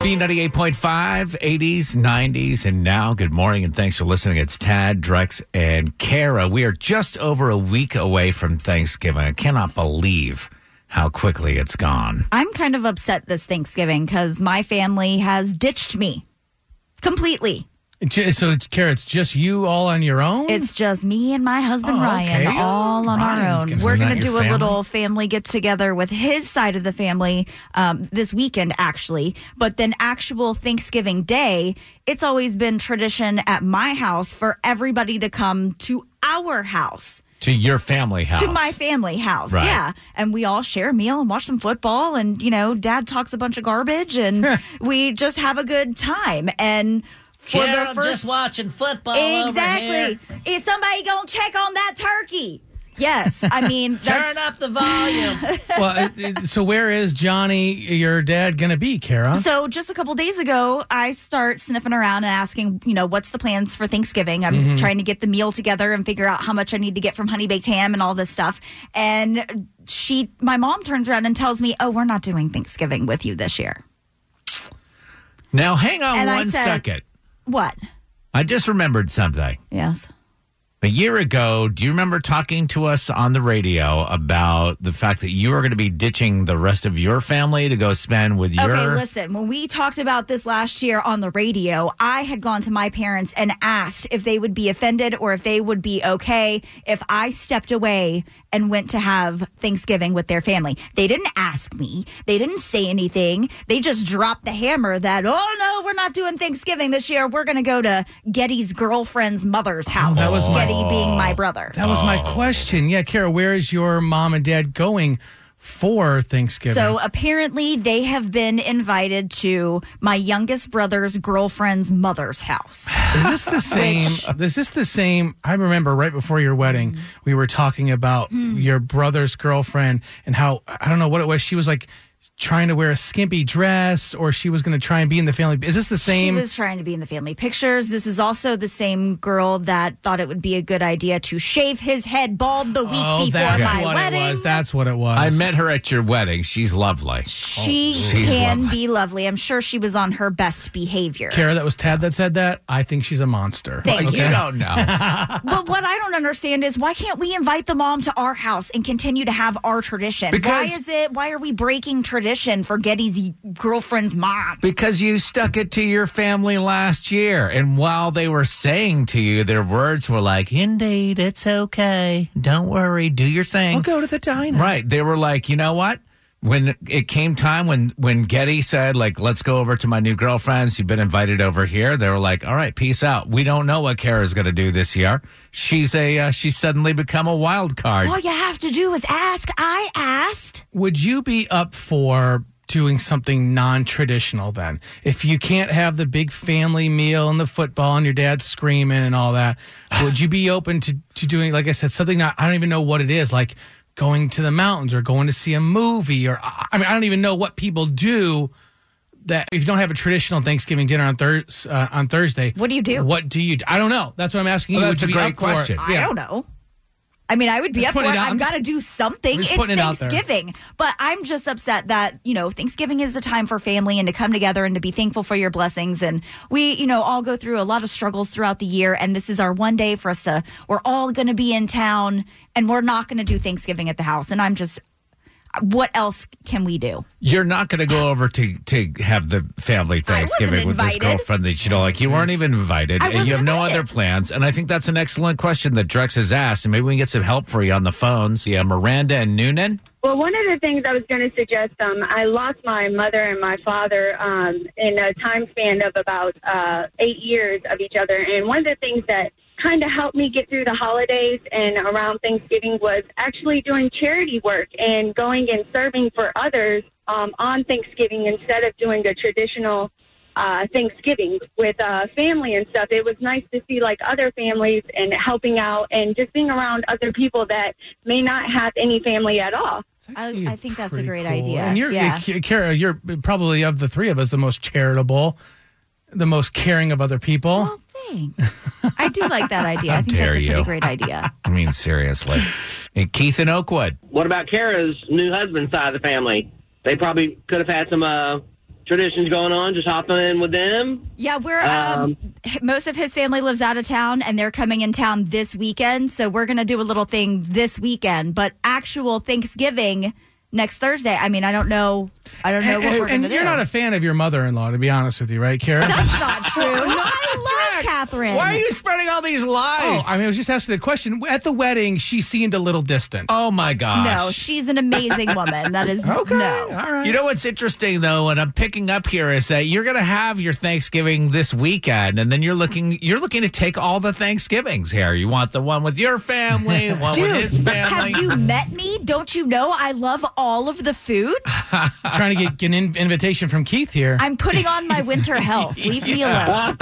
B98.5, 80s, 90s, and now. Good morning and thanks for listening. It's Tad, Drex, and Kara. We are just over a week away from Thanksgiving. I cannot believe how quickly it's gone. I'm kind of upset this Thanksgiving because my family has ditched me completely. J- So, Kara, it's just you all on your own? It's just me and my husband Oh, Ryan, okay. all on Ryan's our own. gonna- We're going to do a family? little family get together with his side of the family um, this weekend, actually. But then, actual Thanksgiving Day, it's always been tradition at my house for everybody to come to our house. To your family house. to my family house. Right. Yeah. And we all share a meal and watch some football. And, you know, dad talks a bunch of garbage and we just have a good time. And for Kara, the I'm first. just watching football over exactly. here. Is somebody going to check on that turkey? Yes. I mean, Turn up the volume. well, it- it- so where is Johnny, your dad, going to be, Kara? So just a couple days ago, I start sniffing around and asking, you know, what's the plans for Thanksgiving? I'm Mm-hmm. trying to get the meal together and figure out how much I need to get from Honey Baked Ham and all this stuff. And she, my mom turns around and tells me, "Oh, we're not doing Thanksgiving with you this year." now, hang on And one said- second. What? I just remembered something. Yes. A year ago, do you remember talking to us on the radio about the fact that you were going to be ditching the rest of your family to go spend with your. Okay, listen, when we talked about this last year on the radio, I had gone to my parents and asked if they would be offended or if they would be okay if I stepped away and went to have Thanksgiving with their family. They didn't ask me, they didn't say anything. They just dropped the hammer that, oh no, we're not doing Thanksgiving this year. We're going to go to Getty's girlfriend's mother's house. that was my- Getty being my brother. that was Oh. my question. Yeah, Kara, where is your mom and dad going for Thanksgiving? So apparently, they have been invited to my youngest brother's girlfriend's mother's house. is this the same? is this the same? I remember right before your wedding, Mm-hmm. we were talking about Hmm. your brother's girlfriend and how, I don't know what it was. She was like trying to wear a skimpy dress or she was going to try and be in the family. Is this the same? She was trying to be in the family pictures. This is also the same girl that thought it would be a good idea to shave his head bald the week oh, before that's my what wedding. it was. That's what it was. I met her at your wedding. She's lovely. she oh, She's can lovely. be lovely. I'm sure she was on her best behavior. Kara, that was Tad that said that. I think she's a monster. Thank You don't know. But what I don't understand is why can't we invite the mom to our house and continue to have our tradition? Because- why is it? Why are we breaking tradition for Getty's girlfriend's mom? Because you stuck it to your family last year. And while they were saying to you, their words were like, Indeed, it's okay. Don't worry. Do your thing. We'll go to the diner. Right. They were like, you know what? When it came time when when Getty said like let's go over to my new girlfriend's, you've been invited over here. They were like, all right, peace out. We don't know what Kara's going to do this year. She's a uh, she's suddenly become a wild card. All you have to do is ask. I asked. Would you be up for doing something non-traditional then? If you can't have the big family meal and the football and your dad screaming and all that, would you be open to, to doing, like I said, something not, I don't even know what it is, like going to the mountains or going to see a movie or, I I mean, I don't even know what people do that if you don't have a traditional Thanksgiving dinner on, Thurs uh, on Thursday. What do you do? What do you do? I don't know. That's what I'm asking you. Well, Would that's you a great up for question. I Yeah. don't know. I mean, I would be Just up for it. I've got to do something. It's putting it. Thanksgiving. But I'm just upset that, you know, Thanksgiving is a time for family and to come together and to be thankful for your blessings. And we, you know, all go through a lot of struggles throughout the year. And this is our one day for us to, we're all going to be in town and we're not going to do Thanksgiving at the house. And I'm just, what else can we do? You're not going to go over to to have the family Thanksgiving with this girlfriend that you don't like. You weren't even invited, I and you wasn't have no invited. other plans. And I think that's an excellent question that Drex has asked, and maybe we can get some help for you on the phones. Yeah, Miranda and Newnan. Well, one of the things I was going to suggest, um, I lost my mother and my father um, in a time span of about uh, eight years of each other. And one of the things that kind of helped me get through the holidays and around Thanksgiving was actually doing charity work and going and serving for others um, on Thanksgiving instead of doing the traditional uh, Thanksgiving with uh, family and stuff. It was nice to see like other families and helping out and just being around other people that may not have any family at all. I, I think that's a great cool. idea. And you're, yeah. Kara, you're probably of the three of us the most charitable, the most caring of other people. Well, thanks. I do like that idea. I How think that's dare a pretty you. great idea. I mean, seriously. Hey, Keith in Oakwood. What about Kara's new husband side of the family? They probably could have had some uh, traditions going on. Just hopping in with them. Yeah, we're um, h- most of his family lives out of town and they're coming in town this weekend. So we're going to do a little thing this weekend, but actual Thanksgiving next Thursday. I mean, I don't know. I don't know what we're going and to do. you're not a fan of your mother-in-law, to be honest with you, right, Kara? That's not true. No, I love Catherine. Why are you spreading all these lies? Oh, I mean, I was just asking a question. At the wedding, she seemed a little distant. Oh my gosh. No, she's an amazing woman. That is okay, no. all right. You know what's interesting though, what I'm picking up here is that you're gonna have your Thanksgiving this weekend, and then you're looking you're looking to take all the Thanksgivings here. You want the one with your family, one Dude, with his family. have you met me? Don't you know I love all of the food? trying to get, get an invitation from Keith here. I'm putting on my winter health. Leave me alone.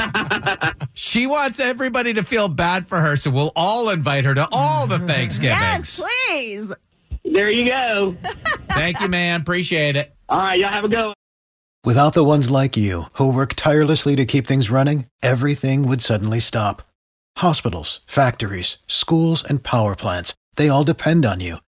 she wants everybody to feel bad for her, so we'll all invite her to all the mm-hmm. Thanksgivings. Yes, please. There you go. Thank you, man. Appreciate it. All right, y'all have a good one. Without the ones like you, who work tirelessly to keep things running, everything would suddenly stop. Hospitals, factories, schools, and power plants, they all depend on you.